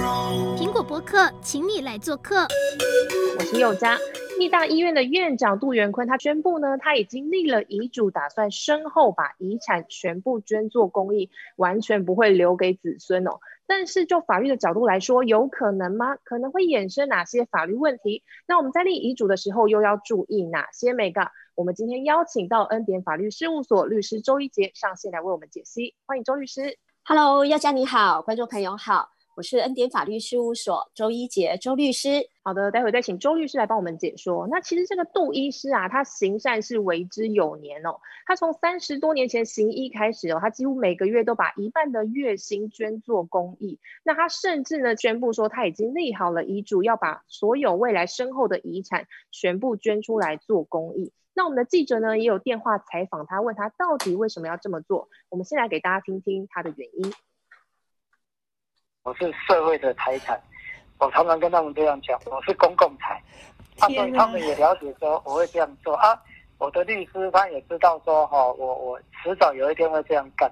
苹果博客，请你来做客。我是宥嘉。义大医院的院长杜元坤，他宣布呢，他已经立了遗嘱，打算身后把遗产全部捐做公益，完全不会留给子孙哦。但是就法律的角度来说，有可能吗？可能会衍生哪些法律问题？那我们在立遗嘱的时候，又要注意哪些美感？我们今天邀请到恩典法律事务所律师周一杰上线来为我们解析。欢迎周律师。Hello，宥嘉你好，观众朋友好。我是恩典法律事务所周一杰周律师。好的，待会再请周律师来帮我们解说。那其实这个杜医师啊，他行善是为之有年哦。他从三十多年前行医开始哦，他几乎每个月都把一半的月薪捐做公益。那他甚至呢宣布说，他已经立好了遗嘱，要把所有未来身后的遗产全部捐出来做公益。那我们的记者呢也有电话采访他，问他到底为什么要这么做。我们先来给大家听听他的原因。我是社会的财产，我常常跟他们这样讲，我是公共财，啊，所以他们也了解说我会这样做啊。我的律师他也知道说哈，我我迟早有一天会这样干。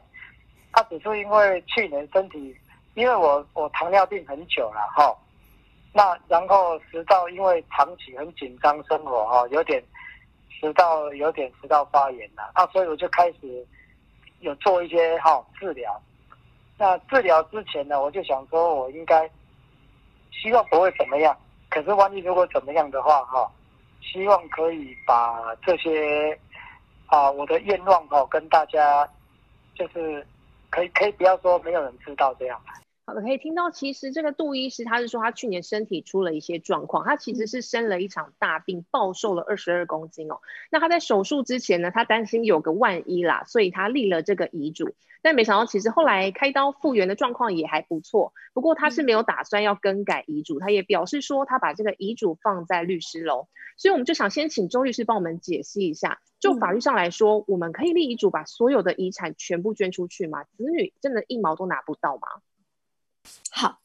他只是因为去年身体，因为我我糖尿病很久了哈，那然后食道因为长期很紧张生活哈，有点食道有点食道发炎了啊，所以我就开始有做一些哈治疗。那治疗之前呢，我就想说，我应该希望不会怎么样。可是万一如果怎么样的话，哈，希望可以把这些啊我的愿望哈跟大家，就是可以可以不要说没有人知道这样。好的，可以听到，其实这个杜医师他是说，他去年身体出了一些状况，他其实是生了一场大病，暴瘦了二十二公斤哦。那他在手术之前呢，他担心有个万一啦，所以他立了这个遗嘱。但没想到，其实后来开刀复原的状况也还不错。不过他是没有打算要更改遗嘱，他也表示说，他把这个遗嘱放在律师楼。所以我们就想先请周律师帮我们解析一下，就法律上来说，我们可以立遗嘱把所有的遗产全部捐出去吗？子女真的一毛都拿不到吗？好，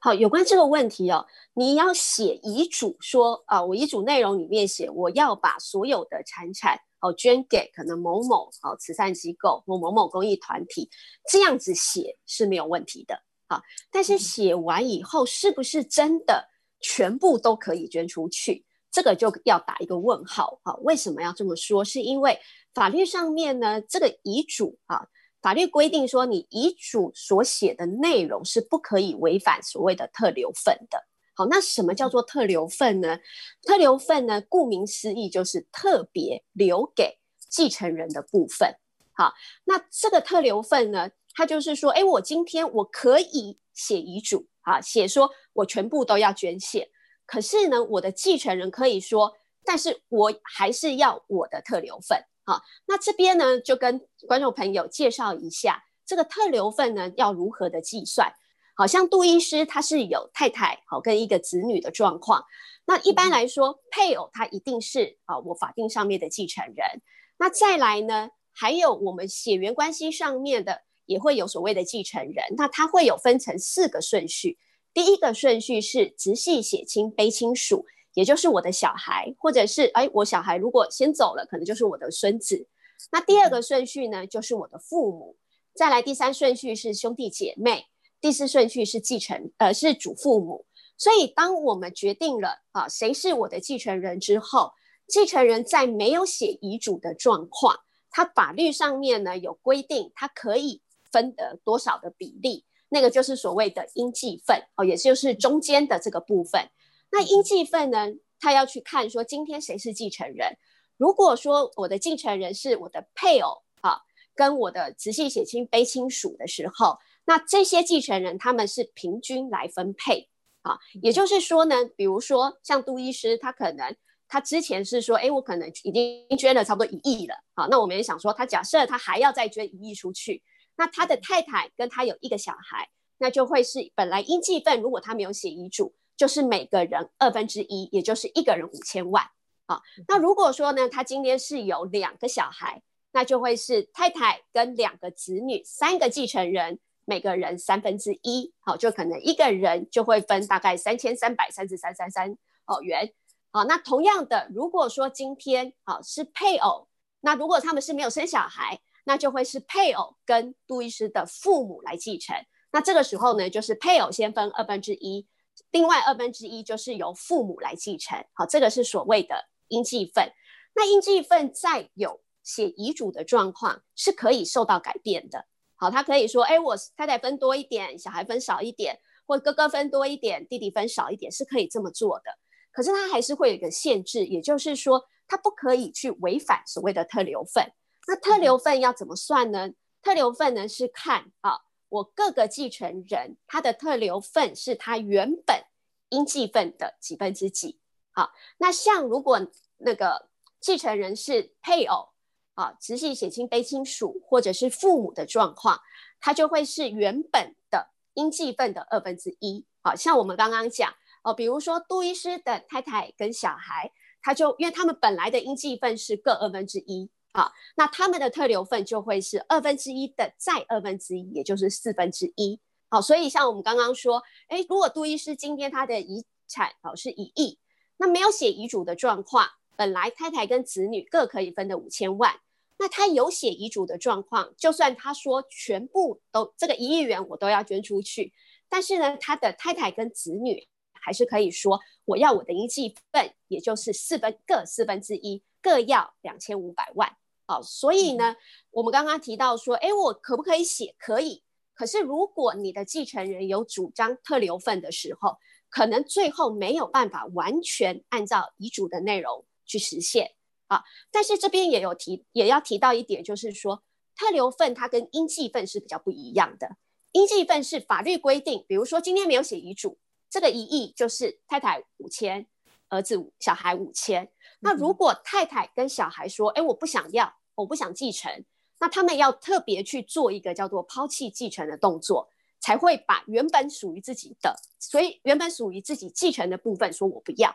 好，有关这个问题哦，你要写遗嘱说啊，我遗嘱内容里面写我要把所有的财产哦捐给可能某某哦慈善机构或某某公益团体，这样子写是没有问题的啊。但是写完以后是不是真的全部都可以捐出去？这个就要打一个问号啊。为什么要这么说？是因为法律上面呢，这个遗嘱啊。法律规定说，你遗嘱所写的内容是不可以违反所谓的特留份的。好，那什么叫做特留份呢？特留份呢，顾名思义就是特别留给继承人的部分。好，那这个特留份呢，它就是说，哎，我今天我可以写遗嘱啊，写说我全部都要捐献，可是呢，我的继承人可以说，但是我还是要我的特留份。好，那这边呢，就跟观众朋友介绍一下这个特留份呢要如何的计算。好像杜医师他是有太太好跟一个子女的状况，那一般来说配偶他一定是啊我法定上面的继承人。那再来呢，还有我们血缘关系上面的也会有所谓的继承人，那他会有分成四个顺序，第一个顺序是直系血亲卑亲属。也就是我的小孩，或者是哎，我小孩如果先走了，可能就是我的孙子。那第二个顺序呢，就是我的父母。再来第三顺序是兄弟姐妹，第四顺序是继承，呃，是祖父母。所以，当我们决定了啊，谁是我的继承人之后，继承人在没有写遗嘱的状况，他法律上面呢有规定，他可以分得多少的比例，那个就是所谓的应继份哦，也就是中间的这个部分。那应继份呢？他要去看说，今天谁是继承人。如果说我的继承人是我的配偶啊，跟我的直系血亲卑亲属的时候，那这些继承人他们是平均来分配啊。也就是说呢，比如说像杜医师，他可能他之前是说，哎，我可能已经捐了差不多一亿了啊。那我们也想说，他假设他还要再捐一亿出去，那他的太太跟他有一个小孩，那就会是本来应继份，如果他没有写遗嘱。就是每个人二分之一，也就是一个人五千万啊。那如果说呢，他今天是有两个小孩，那就会是太太跟两个子女，三个继承人，每个人三分之一，好，就可能一个人就会分大概三千三百三十三三三哦元。好，那同样的，如果说今天啊是配偶，那如果他们是没有生小孩，那就会是配偶跟杜医师的父母来继承。那这个时候呢，就是配偶先分二分之一，另外二分之一就是由父母来继承。好，这个是所谓的应继份。那应继份在有写遗嘱的状况是可以受到改变的。好，他可以说，哎，我太太分多一点，小孩分少一点，或哥哥分多一点，弟弟分少一点，是可以这么做的。可是他还是会有一个限制，也就是说，他不可以去违反所谓的特留份。那特留份要怎么算呢？特留份呢是看啊。我各个继承人，他的特留份是他原本应继分的几分之几。好，那像如果那个继承人是配偶啊、直系血亲卑亲属或者是父母的状况，他就会是原本的应继分的二分之一。好，像我们刚刚讲哦，比如说杜医师的太太跟小孩，他就因为他们本来的应继分是各二分之一。好，那他们的特留份就会是二分之一的再二分之一，也就是四分之一。好，所以像我们刚刚说，哎，如果杜医师今天他的遗产哦是一亿，那没有写遗嘱的状况，本来太太跟子女各可以分的五千万，那他有写遗嘱的状况，就算他说全部都这个一亿元我都要捐出去，但是呢，他的太太跟子女还是可以说我要我的一季份，也就是四分各四分之一，各要两千五百万。好，所以呢，我们刚刚提到说，哎，我可不可以写？可以。可是如果你的继承人有主张特留份的时候，可能最后没有办法完全按照遗嘱的内容去实现。啊，但是这边也有提，也要提到一点，就是说特留份它跟应继份是比较不一样的。应继份是法律规定，比如说今天没有写遗嘱，这个一亿就是太太五千，儿子五，小孩五千。那如果太太跟小孩说：“哎，我不想要，我不想继承。”那他们要特别去做一个叫做抛弃继承的动作，才会把原本属于自己的，所以原本属于自己继承的部分说我不要。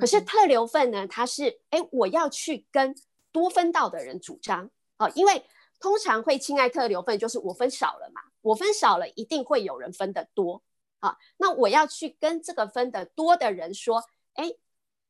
可是特留份呢，它是哎，我要去跟多分到的人主张啊，因为通常会亲爱特留份就是我分少了嘛，我分少了一定会有人分得多啊。那我要去跟这个分得多的人说，哎。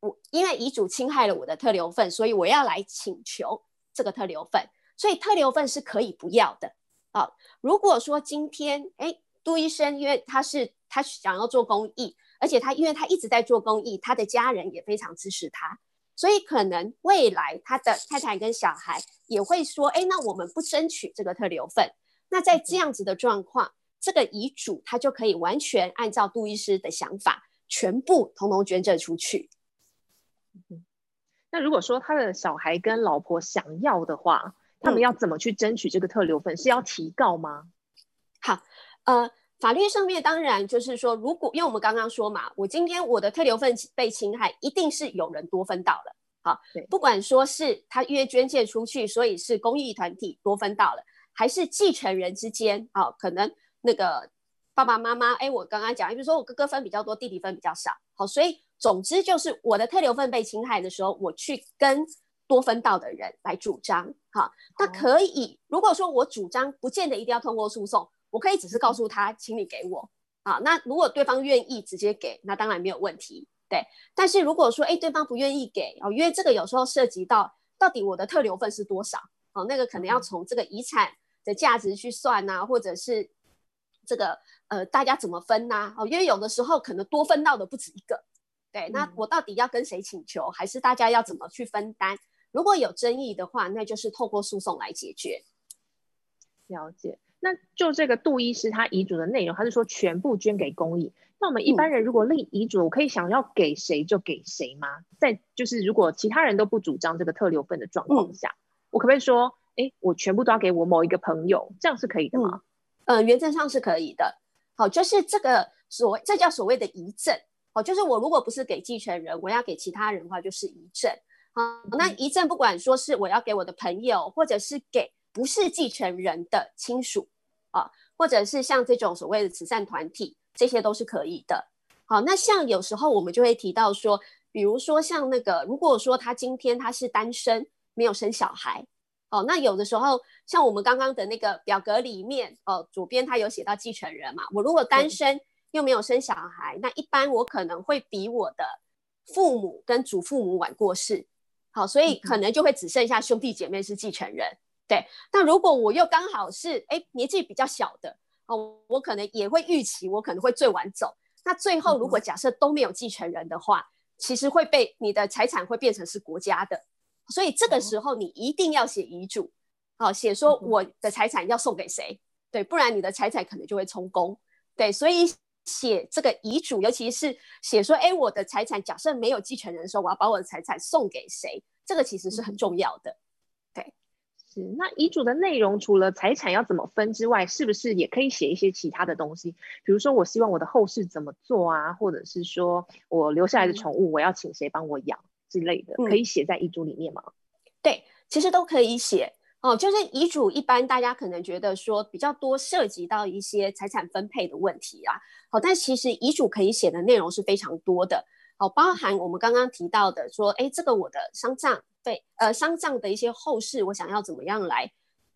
我因为遗嘱侵害了我的特留份，所以我要来请求这个特留份。所以特留份是可以不要的啊。如果说今天，哎，杜医生，因为他是他想要做公益，而且他因为他一直在做公益，他的家人也非常支持他，所以可能未来他的太太跟小孩也会说，哎，那我们不争取这个特留份。那在这样子的状况，这个遗嘱他就可以完全按照杜医师的想法，全部统统捐赠出去。那如果说他的小孩跟老婆想要的话，他们要怎么去争取这个特留份？是要提告吗？好，呃，法律上面当然就是说，如果因为我们刚刚说嘛，我今天我的特留份被侵害，一定是有人多分到了。好，不管说是他约捐献出去，所以是公益团体多分到了，还是继承人之间啊，可能那个爸爸妈妈，哎，我刚刚讲，比如说我哥哥分比较多，弟弟分比较少，好，所以。总之就是我的特留份被侵害的时候，我去跟多分到的人来主张，哈，那可以。如果说我主张不见得一定要通过诉讼，我可以只是告诉他，请你给我，啊，那如果对方愿意直接给，那当然没有问题，对。但是如果说，哎，对方不愿意给，哦，因为这个有时候涉及到到底我的特留份是多少，哦，那个可能要从这个遗产的价值去算呐，或者是这个呃大家怎么分呐，哦，因为有的时候可能多分到的不止一个。对，那我到底要跟谁请求，还是大家要怎么去分担？如果有争议的话，那就是透过诉讼来解决。了解。那就这个杜医师他遗嘱的内容，他是说全部捐给公益。那我们一般人如果立遗嘱，我可以想要给谁就给谁吗？在就是如果其他人都不主张这个特留份的状况下，嗯、我可不可以说，哎，我全部都要给我某一个朋友？这样是可以的吗？嗯，呃、原则上是可以的。好，就是这个所谓，这叫所谓的遗赠。哦，就是我如果不是给继承人，我要给其他人的话，就是遗赠。好，那遗赠不管说是我要给我的朋友，或者是给不是继承人的亲属啊，或者是像这种所谓的慈善团体，这些都是可以的。好，那像有时候我们就会提到说，比如说像那个，如果说他今天他是单身，没有生小孩，哦，那有的时候像我们刚刚的那个表格里面，哦，左边他有写到继承人嘛，我如果单身。又没有生小孩，那一般我可能会比我的父母跟祖父母晚过世，好，所以可能就会只剩下兄弟姐妹是继承人。对，那如果我又刚好是哎年纪比较小的，哦，我可能也会预期我可能会最晚走。那最后如果假设都没有继承人的话，嗯、其实会被你的财产会变成是国家的，所以这个时候你一定要写遗嘱，好、哦，写说我的财产要送给谁，对，不然你的财产可能就会充公，对，所以写这个遗嘱，尤其是写说，哎，我的财产假设没有继承人的时候，我要把我的财产送给谁，这个其实是很重要的。对是，那遗嘱的内容除了财产要怎么分之外，是不是也可以写一些其他的东西？比如说，我希望我的后事怎么做啊，或者是说我留下来的宠物，我要请谁帮我养之类的，可以写在遗嘱里面吗？嗯，对，其实都可以写哦。就是遗嘱一般大家可能觉得说比较多涉及到一些财产分配的问题啊，好，但其实遗嘱可以写的内容是非常多的，哦，包含我们刚刚提到的说，哎，这个我的丧葬。费，呃，丧葬的一些后事，我想要怎么样来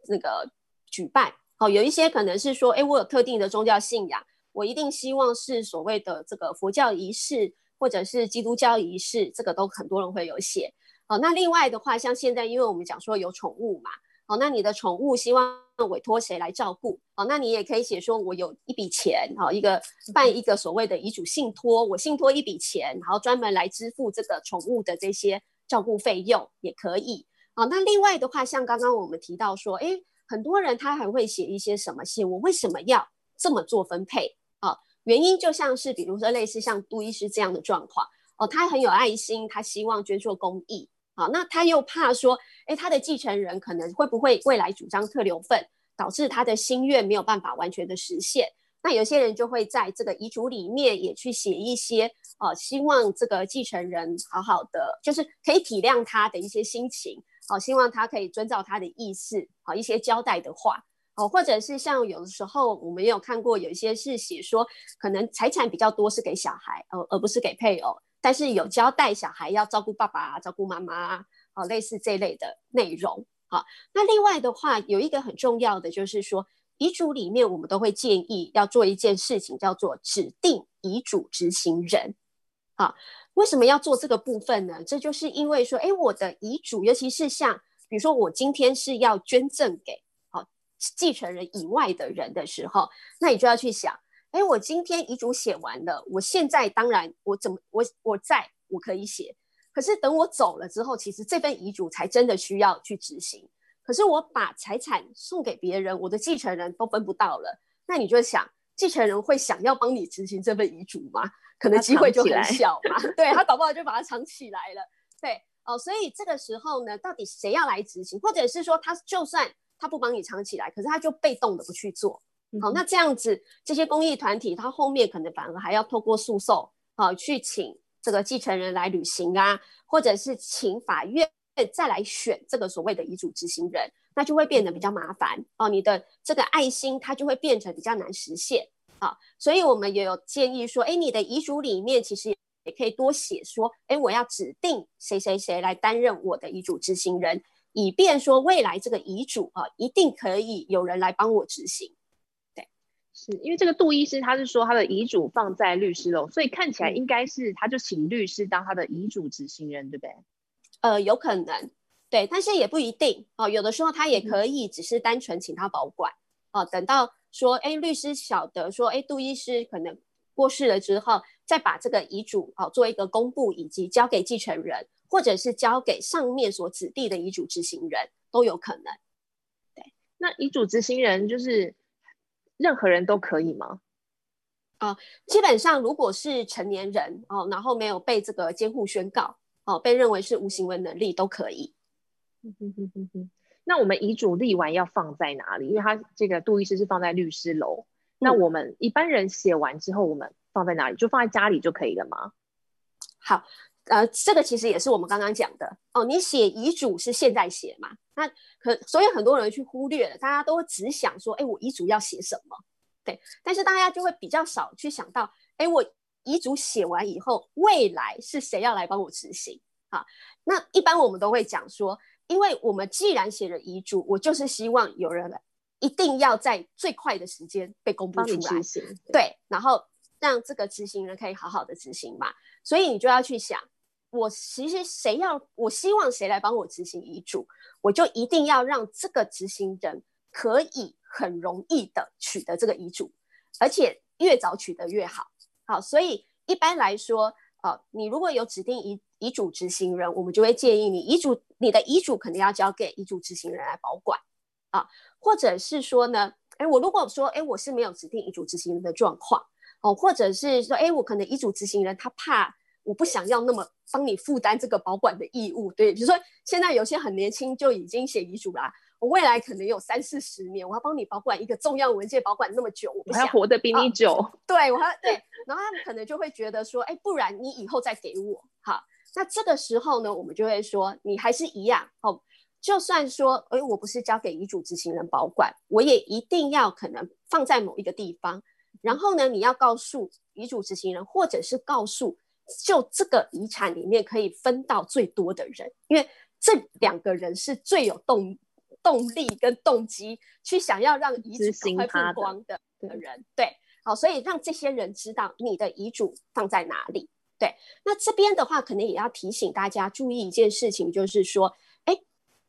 那个举办？好，有一些可能是说，哎，我有特定的宗教信仰，我一定希望是所谓的这个佛教仪式，或者是基督教仪式，这个都很多人会有写。好，那另外的话，像现在，因为我们讲说有宠物嘛，好，那你的宠物希望委托谁来照顾？哦，那你也可以写说，我有一笔钱，哦，一个办一个所谓的遗嘱信托，我信托一笔钱，然后专门来支付这个宠物的这些。照顾费用也可以哦。那另外的话，像刚刚我们提到说，诶，很多人他还会写一些什么信？我为什么要这么做分配啊？原因就像是，比如说类似像杜医师这样的状况哦，他很有爱心，他希望捐做公益好。那他又怕说，诶，他的继承人可能会不会未来主张特留份，导致他的心愿没有办法完全的实现。那有些人就会在这个遗嘱里面也去写一些。哦，希望这个继承人好好的，就是可以体谅他的一些心情，好，希望他可以遵照他的意思，好，一些交代的话，哦，或者是像有的时候我们有看过，有一些是写说，可能财产比较多是给小孩，呃，而不是给配偶，但是有交代小孩要照顾爸爸啊、照顾妈妈，哦，类似这类的内容，好，那另外的话，有一个很重要的就是说，遗嘱里面我们都会建议要做一件事情，叫做指定遗嘱执行人。好，为什么要做这个部分呢？这就是因为说，哎，我的遗嘱，尤其是像，比如说我今天是要捐赠给好继承人以外的人的时候，那你就要去想，哎，我今天遗嘱写完了，我现在当然我怎么我我在我可以写，可是等我走了之后，其实这份遗嘱才真的需要去执行。可是我把财产送给别人，我的继承人都分不到了，那你就想，继承人会想要帮你执行这份遗嘱吗？可能机会就很小嘛，对他搞不好就把它藏起来了。对哦，所以这个时候呢，到底谁要来执行，或者是说他就算他不帮你藏起来，可是他就被动的不去做。好、那这样子这些公益团体，他后面可能反而还要透过诉讼，好、哦、去请这个继承人来履行啊，或者是请法院再来选这个所谓的遗嘱执行人，那就会变得比较麻烦哦。你的这个爱心，它就会变成比较难实现。好，所以我们也有建议说，哎，你的遗嘱里面其实也可以多写说，哎，我要指定谁谁谁来担任我的遗嘱执行人，以便说未来这个遗嘱啊，一定可以有人来帮我执行。对，是因为这个杜医师他是说他的遗嘱放在律师楼，所以看起来应该是他就请律师当他的遗嘱执行人，对不对？呃，有可能，对，但是也不一定哦，有的时候他也可以只是单纯请他保管哦，等到。说，哎，律师晓得说，哎，杜医师可能过世了之后，再把这个遗嘱哦做一个公布，以及交给继承人，或者是交给上面所指定的遗嘱执行人都有可能。对，那遗嘱执行人就是任何人都可以吗？啊，基本上如果是成年人哦，然后没有被这个监护宣告哦，被认为是无行为能力都可以。那我们遗嘱立完要放在哪里？因为他这个杜医师是放在律师楼。那我们一般人写完之后，我们放在哪里？就放在家里就可以了吗？好，呃，这个其实也是我们刚刚讲的哦。你写遗嘱是现在写嘛？那可所以很多人去忽略了，大家都只想说，哎，我遗嘱要写什么？对，但是大家就会比较少去想到，哎，我遗嘱写完以后，未来是谁要来帮我执行？啊，那一般我们都会讲说。因为我们既然写了遗嘱，我就是希望有人，一定要在最快的时间被公布出来，对，对，然后让这个执行人可以好好的执行嘛。所以你就要去想，我其实谁要，我希望谁来帮我执行遗嘱，我就一定要让这个执行人可以很容易的取得这个遗嘱，而且越早取得越好。好，所以一般来说，呃，你如果有指定遗遗嘱执行人，我们就会建议你遗嘱，你的遗嘱肯定要交给遗嘱执行人来保管啊，或者是说呢，哎，我如果说，哎，我是没有指定遗嘱执行人的状况，哦，或者是说，哎，我可能遗嘱执行人他怕。我不想要那么帮你负担这个保管的义务，对，比如说现在有些很年轻就已经写遗嘱啦，我未来可能有三四十年，我要帮你保管一个重要文件，保管那么久，我不想我还活得比你久，啊、对我还对，然后他们可能就会觉得说，哎，不然你以后再给我，好，那这个时候呢，我们就会说，你还是一样，哦，就算说，哎，我不是交给遗嘱执行人保管，我也一定要可能放在某一个地方，然后呢，你要告诉遗嘱执行人，或者是告诉。就这个遗产里面可以分到最多的人，因为这两个人是最有动动力跟动机去想要让遗嘱赶快曝光的的人。对，好，所以让这些人知道你的遗嘱放在哪里。对，那这边的话，可能也要提醒大家注意一件事情，就是说，哎，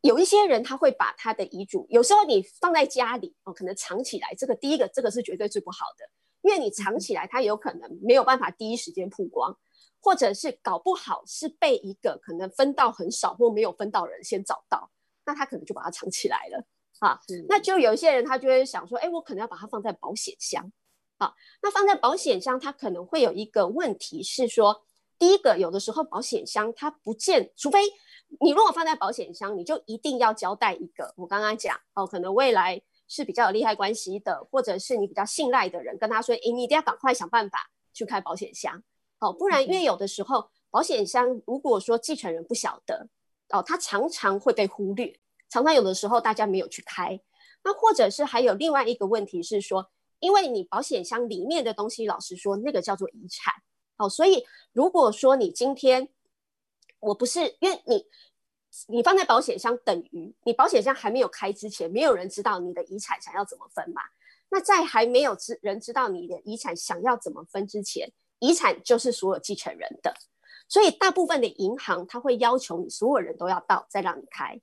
有一些人他会把他的遗嘱，有时候你放在家里哦，可能藏起来，这个第一个，这个是绝对最不好的，因为你藏起来，他有可能没有办法第一时间曝光。或者是搞不好是被一个可能分到很少或没有分到人先找到，那他可能就把它藏起来了啊。那就有一些人他就会想说，哎，我可能要把它放在保险箱啊。那放在保险箱，它可能会有一个问题是说，第一个，有的时候保险箱它不见，除非你如果放在保险箱，你就一定要交代一个。我刚刚讲哦，可能未来是比较有利害关系的，或者是你比较信赖的人，跟他说，哎，你一定要赶快想办法去开保险箱。哦，不然，因为有的时候保险箱如果说继承人不晓得，哦，他常常会被忽略，常常有的时候大家没有去开。那或者是还有另外一个问题是说，因为你保险箱里面的东西，老实说，那个叫做遗产。哦，所以如果说你今天我不是因为你你放在保险箱，等于你保险箱还没有开之前，没有人知道你的遗产想要怎么分嘛。那在还没有知人知道你的遗产想要怎么分之前。遗产就是所有继承人的，所以大部分的银行他会要求你所有人都要到再让你开，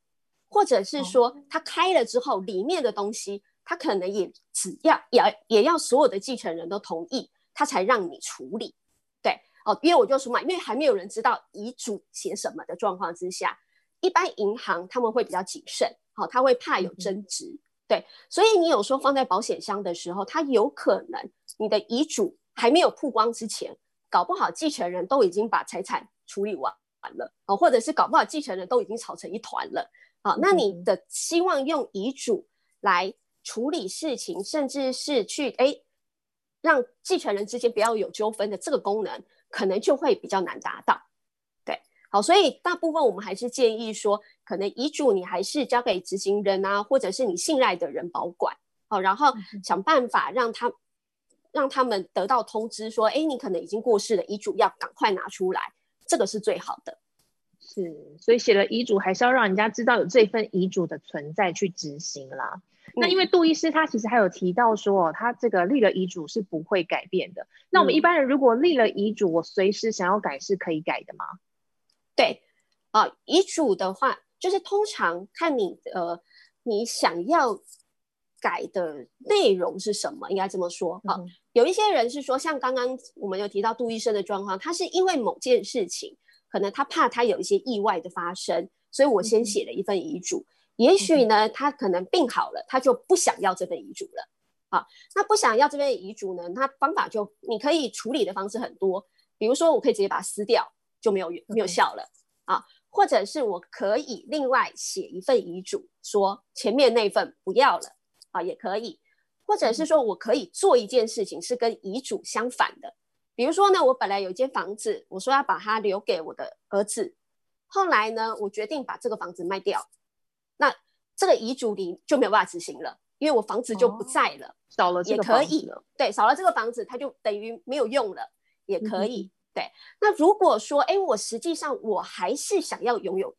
或者是说他开了之后里面的东西他可能也只要也也要所有的继承人都同意他才让你处理。对哦，因为我就说嘛，因为还没有人知道遗嘱写什么的状况之下，一般银行他们会比较谨慎，好，他会怕有争执。对，所以你有时候放在保险箱的时候，他有可能你的遗嘱。还没有曝光之前，搞不好继承人都已经把财产处理完完了哦，或者是搞不好继承人都已经吵成一团了啊。那你的希望用遗嘱来处理事情，甚至是去哎让继承人之间不要有纠纷的这个功能，可能就会比较难达到。对，好，所以大部分我们还是建议说，可能遗嘱你还是交给执行人啊，或者是你信赖的人保管，好，然后想办法让他。让他们得到通知说，哎，你可能已经过世了，遗嘱要赶快拿出来，这个是最好的。是，所以写了遗嘱还是要让人家知道有这份遗嘱的存在去执行啦。嗯、那因为杜医师他其实还有提到说，他这个立了遗嘱是不会改变的。那我们一般人如果立了遗嘱，我随时想要改是可以改的吗？对，啊、呃，遗嘱的话，就是通常看你呃，你想要。改的内容是什么？应该这么说啊、嗯，有一些人是说，像刚刚我们有提到杜医生的状况，他是因为某件事情，可能他怕他有一些意外的发生，所以我先写了一份遗嘱。嗯、也许呢，他可能病好了，他就不想要这份遗嘱了。啊，那不想要这份遗嘱呢？他方法就你可以处理的方式很多，比如说我可以直接把它撕掉，就没有没有效了啊，或者是我可以另外写一份遗嘱，说前面那份不要了。啊，也可以，或者是说我可以做一件事情是跟遗嘱相反的，比如说呢，我本来有一间房子，我说要把它留给我的儿子，后来呢，我决定把这个房子卖掉，那这个遗嘱里就没有办法执行了，因为我房子就不在了，少了也可以，对，少了这个房子，它就等于没有用了，也可以，嗯、对。那如果说，哎，我实际上我还是想要拥有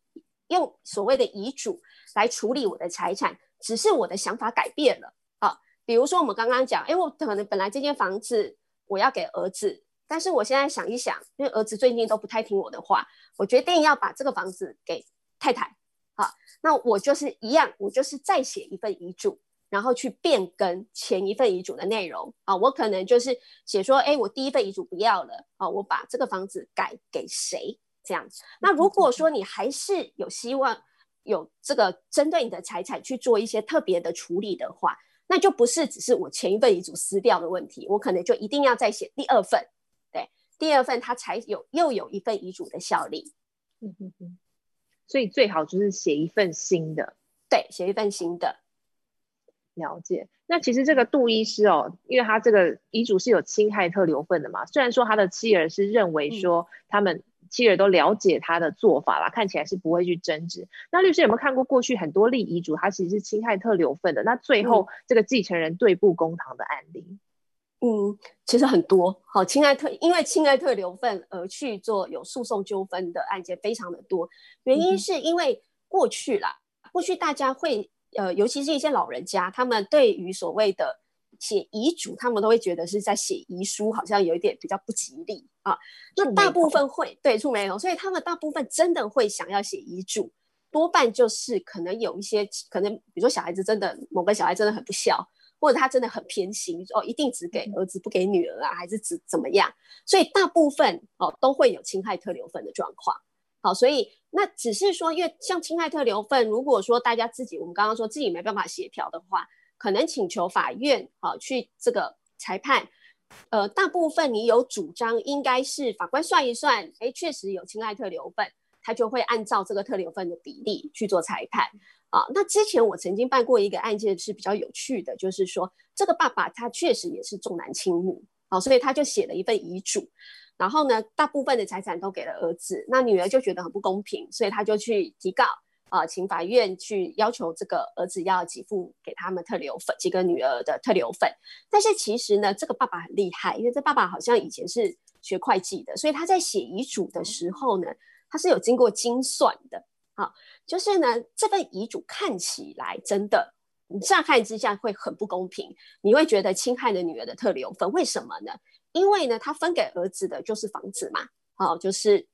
用所谓的遗嘱来处理我的财产。只是我的想法改变了啊，比如说我们刚刚讲，哎，我可能本来这间房子我要给儿子，但是我现在想一想，因为儿子最近都不太听我的话，我决定要把这个房子给太太，啊，那我就是一样，我就是再写一份遗嘱，然后去变更前一份遗嘱的内容啊，我可能就是写说，哎，我第一份遗嘱不要了啊，我把这个房子改给谁这样子。那如果说你还是有希望有这个针对你的财产去做一些特别的处理的话，那就不是只是我前一份遗嘱撕掉的问题，我可能就一定要再写第二份，对，第二份它才有又有一份遗嘱的效力。嗯哼哼，所以最好就是写一份新的，对，写一份新的。了解，那其实这个杜医师哦，因为他这个遗嘱是有侵害特留份的嘛，虽然说他的妻儿是认为说他们妻儿都了解他的做法啦，嗯、看起来是不会去争执。那律师有没有看过过去很多立遗嘱，他其实是侵害特留份的？那最后这个继承人对簿公堂的案例？嗯，其实很多。好，侵害特因为侵害特留份而去做有诉讼纠纷的案件非常的多，原因是因为过去啦，嗯、过去大家会。呃，尤其是一些老人家，他们对于所谓的写遗嘱，他们都会觉得是在写遗书，好像有一点比较不吉利啊。那大部分会对触眉头，所以他们大部分真的会想要写遗嘱，多半就是可能有一些可能，比如说小孩子真的某个小孩真的很不孝，或者他真的很偏心，哦，一定只给儿子不给女儿啊，还是只怎么样？所以大部分哦都会有侵害特留份的状况。好，所以那只是说，因为像侵害特留份，如果说大家自己，我们刚刚说自己没办法协调的话，可能请求法院啊去这个裁判。呃，大部分你有主张，应该是法官算一算，哎，确实有侵害特留份，他就会按照这个特留份的比例去做裁判。啊，那之前我曾经办过一个案件是比较有趣的，就是说这个爸爸他确实也是重男轻女，好，所以他就写了一份遗嘱。然后呢，大部分的财产都给了儿子，那女儿就觉得很不公平，所以他就去提告、呃，请法院去要求这个儿子要给付给他们特留份，几个女儿的特留份。但是其实呢，这个爸爸很厉害，因为这爸爸好像以前是学会计的，所以他在写遗嘱的时候呢，他是有经过精算的。好，就是呢，这份遗嘱看起来真的，你乍看之下会很不公平，你会觉得侵害了女儿的特留份，为什么呢？因为呢，他分给儿子的就是房子嘛，好、就是，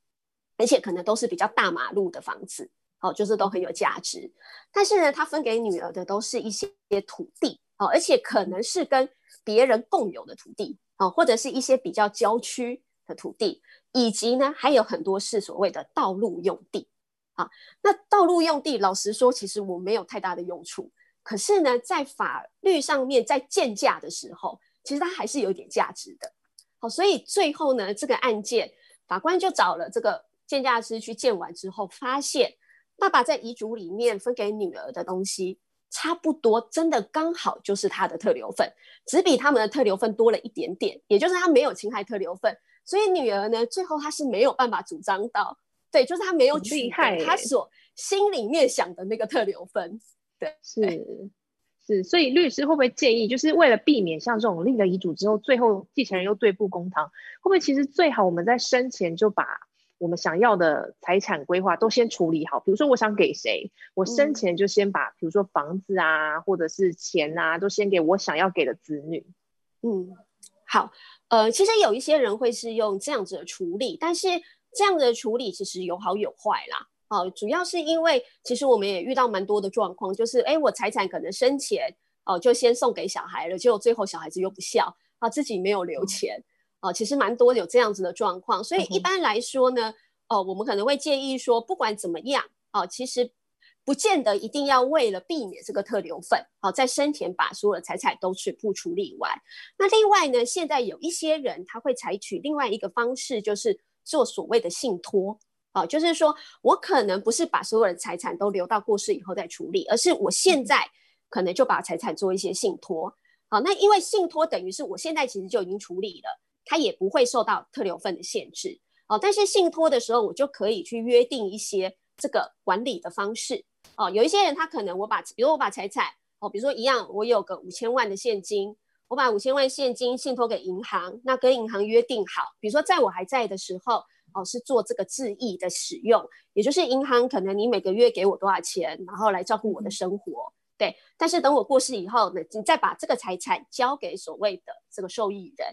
而且可能都是比较大马路的房子，哦，就是都很有价值。但是呢，他分给女儿的都是一些土地，哦，而且可能是跟别人共有的土地，哦，或者是一些比较郊区的土地，以及呢，还有很多是所谓的道路用地，啊，那道路用地，老实说，其实我没有太大的用处，可是呢，在法律上面，在鉴价的时候，其实它还是有一点价值的。好，所以最后呢，这个案件法官就找了这个鉴价师去鉴完之后，发现爸爸在遗嘱里面分给女儿的东西差不多，真的刚好就是他的特留份，只比他们的特留份多了一点点，也就是他没有侵害特留份，所以女儿呢，最后他是没有办法主张到，对，就是他没有取害他所心里面想的那个特留份，对，是。是，所以律师会不会建议，就是为了避免像这种立了遗嘱之后，最后继承人又对簿公堂，会不会其实最好我们在生前就把我们想要的财产规划都先处理好？比如说我想给谁，我生前就先把，比如说房子啊，或者是钱啊，都先给我想要给的子女。嗯，好，呃，其实有一些人会是用这样子的处理，但是这样的处理其实有好有坏啦。哦，主要是因为其实我们也遇到蛮多的状况，就是哎，我财产可能生前哦就先送给小孩了，结果最后小孩子又不孝啊，自己没有留钱啊，其实蛮多有这样子的状况。所以一般来说呢，哦，我们可能会建议说，不管怎么样哦，其实不见得一定要为了避免这个特留份，好，在生前把所有的财产都全部处理完。那另外呢，现在有一些人他会采取另外一个方式，就是做所谓的信托。哦，就是说我可能不是把所有的财产都留到过世以后再处理，而是我现在可能就把财产做一些信托。好，那因为信托等于是我现在其实就已经处理了，它也不会受到特留份的限制。哦，但是信托的时候，我就可以去约定一些这个管理的方式。哦，有一些人他可能我把，比如我把财产，哦，比如说一样，我有个五千万的现金，我把五千万现金信托给银行，那跟银行约定好，比如说在我还在的时候。哦，是做这个自益的使用，也就是银行可能你每个月给我多少钱，然后来照顾我的生活，对。但是等我过世以后呢，你再把这个财产交给所谓的这个受益人，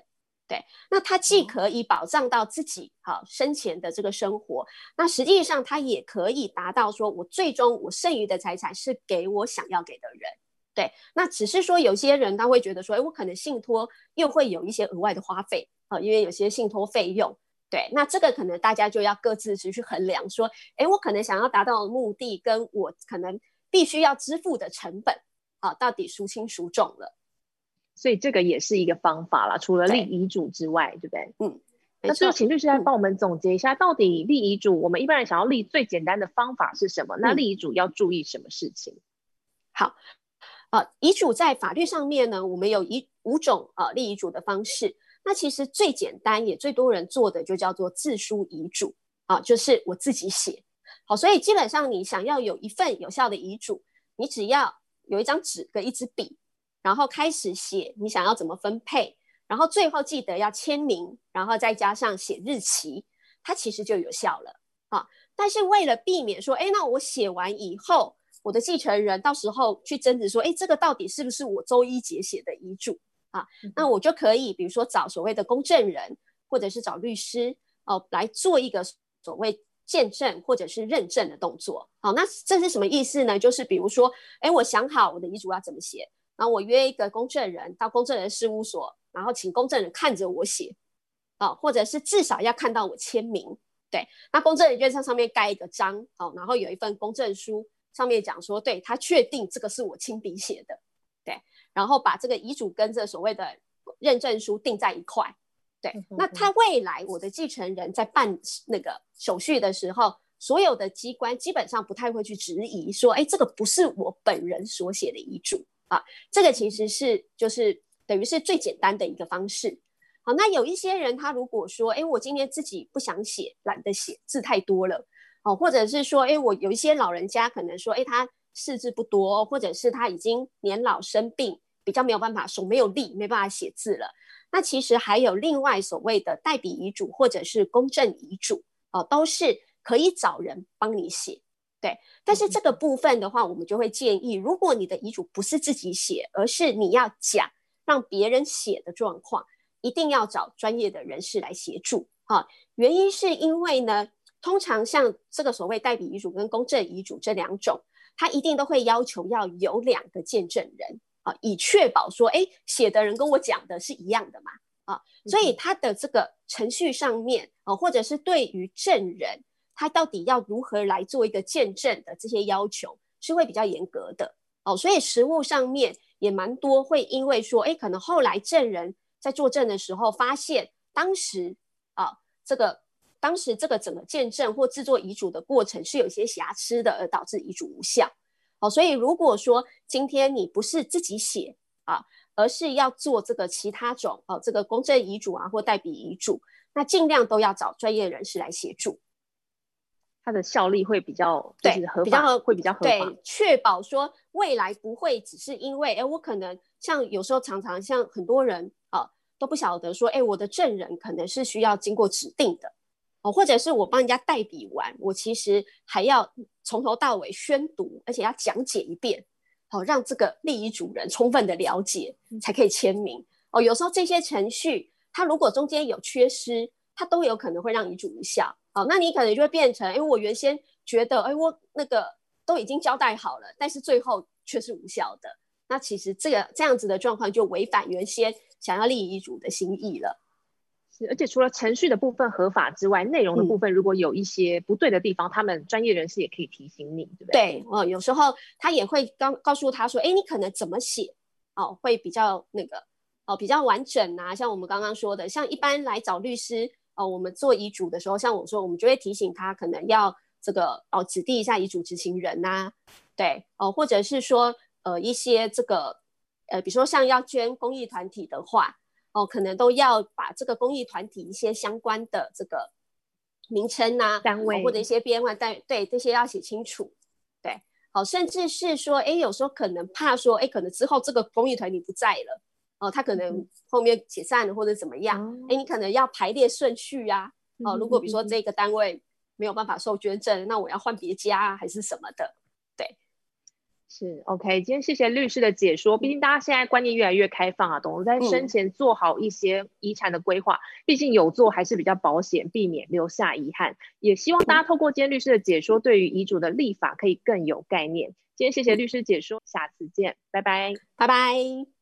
对。那他既可以保障到自己好生前的这个生活，那实际上他也可以达到说，我最终我剩余的财产是给我想要给的人，对，那只是说有些人他会觉得说，哎，我可能信托又会有一些额外的花费啊，因为有些信托费用。对，那这个可能大家就要各自去衡量，说，哎，我可能想要达到的目的，跟我可能必须要支付的成本啊，到底孰轻孰重了？所以这个也是一个方法啦，除了立遗嘱之外，对，对不对？嗯。那最后，请律师来帮我们总结一下，到底立遗嘱，我们一般人想要立最简单的方法是什么？那立遗嘱要注意什么事情？好，呃，遗嘱在法律上面呢，我们有一五种呃立遗嘱的方式。那其实最简单也最多人做的就叫做自书遗嘱啊，就是我自己写。好，所以基本上你想要有一份有效的遗嘱，你只要有一张纸跟一支笔，然后开始写你想要怎么分配。然后最后记得要签名，然后再加上写日期，它其实就有效了啊。但是为了避免说，哎，那我写完以后，我的继承人到时候去争执说，哎，这个到底是不是我周一杰写的遗嘱啊？那我就可以，比如说找所谓的公证人，或者是找律师哦，来做一个所谓见证或者是认证的动作。好，那这是什么意思呢？就是比如说，哎，我想好我的遗嘱要怎么写，然后我约一个公证人到公证人事务所。然后请公证人看着我写，啊，或者是至少要看到我签名，对。那公证人就在上面盖一个章，哦，然后有一份公证书，上面讲说，对，他确定这个是我亲笔写的，对。然后把这个遗嘱跟这所谓的认证书订在一块，对。那他未来我的继承人在办那个手续的时候，所有的机关基本上不太会去质疑说，哎，这个不是我本人所写的遗嘱啊，这个其实是就是。等于是最简单的一个方式。好，那有一些人他如果说，哎，我今天自己不想写，懒得写，字太多了，哦，或者是说，哎，我有一些老人家可能说，哎，他识字不多，或者是他已经年老生病，比较没有办法，手没有力，没办法写字了。那其实还有另外所谓的代笔遗嘱或者是公证遗嘱，哦，都是可以找人帮你写。对，但是这个部分的话，我们就会建议，如果你的遗嘱不是自己写，而是你要讲。让别人写的状况，一定要找专业的人士来协助啊。原因是因为呢，通常像这个所谓代笔遗嘱跟公证遗嘱这两种，它一定都会要求要有两个见证人啊，以确保说，哎，写的人跟我讲的是一样的嘛啊。所以它的这个程序上面啊，或者是对于证人，他到底要如何来做一个见证的这些要求，是会比较严格的哦。所以实务上面。也蛮多会因为说，哎，可能后来证人在作证的时候发现，当时啊，这个当时这个整个见证或制作遗嘱的过程是有些瑕疵的，而导致遗嘱无效。哦，所以如果说今天你不是自己写啊，而是要做这个其他种哦，这个公证遗嘱啊或代笔遗嘱，那尽量都要找专业人士来协助。它的效力会比较对，合法，比较会比较合法，对，确保说未来不会只是因为，哎，我可能像有时候常常像很多人啊都不晓得说，哎，我的证人可能是需要经过指定的，哦，或者是我帮人家代笔完，我其实还要从头到尾宣读，而且要讲解一遍，好，让这个立遗嘱人充分的了解，才可以签名。哦，有时候这些程序，它如果中间有缺失，它都有可能会让遗嘱无效。好，那你可能就会变成，因为我原先觉得，哎，我那个都已经交代好了，但是最后却是无效的。那其实这个这样子的状况就违反原先想要立遗嘱的心意了。是，而且除了程序的部分合法之外，内容的部分如果有一些不对的地方，嗯、他们专业人士也可以提醒你，对不对？对，哦，有时候他也会告告诉他说，哎，你可能怎么写，哦，会比较那个，哦，比较完整啊。像我们刚刚说的，像一般来找律师。哦，我们做遗嘱的时候，像我说，我们就会提醒他，可能要这个哦，指定一下遗嘱执行人呐、啊，对，哦，或者是说，呃，一些这个，呃，比如说像要捐公益团体的话，哦，可能都要把这个公益团体一些相关的这个名称呐、啊，单位、哦、或者一些编号，但对这些要写清楚，对，好、哦，甚至是说，哎，有时候可能怕说，哎，可能之后这个公益团体不在了。哦，他可能后面解散了或者怎么样？哎、嗯，你可能要排列顺序呀、啊。哦，如果比如说这个单位没有办法受捐证，嗯、那我要换别家啊还是什么的？对。是 OK，今天谢谢律师的解说。毕竟大家现在观念越来越开放啊，懂得在生前做好一些遗产的规划。嗯、毕竟有做还是比较保险，避免留下遗憾。也希望大家透过今天律师的解说，对于遗嘱的立法可以更有概念。今天谢谢律师解说，下次见，拜拜，拜拜。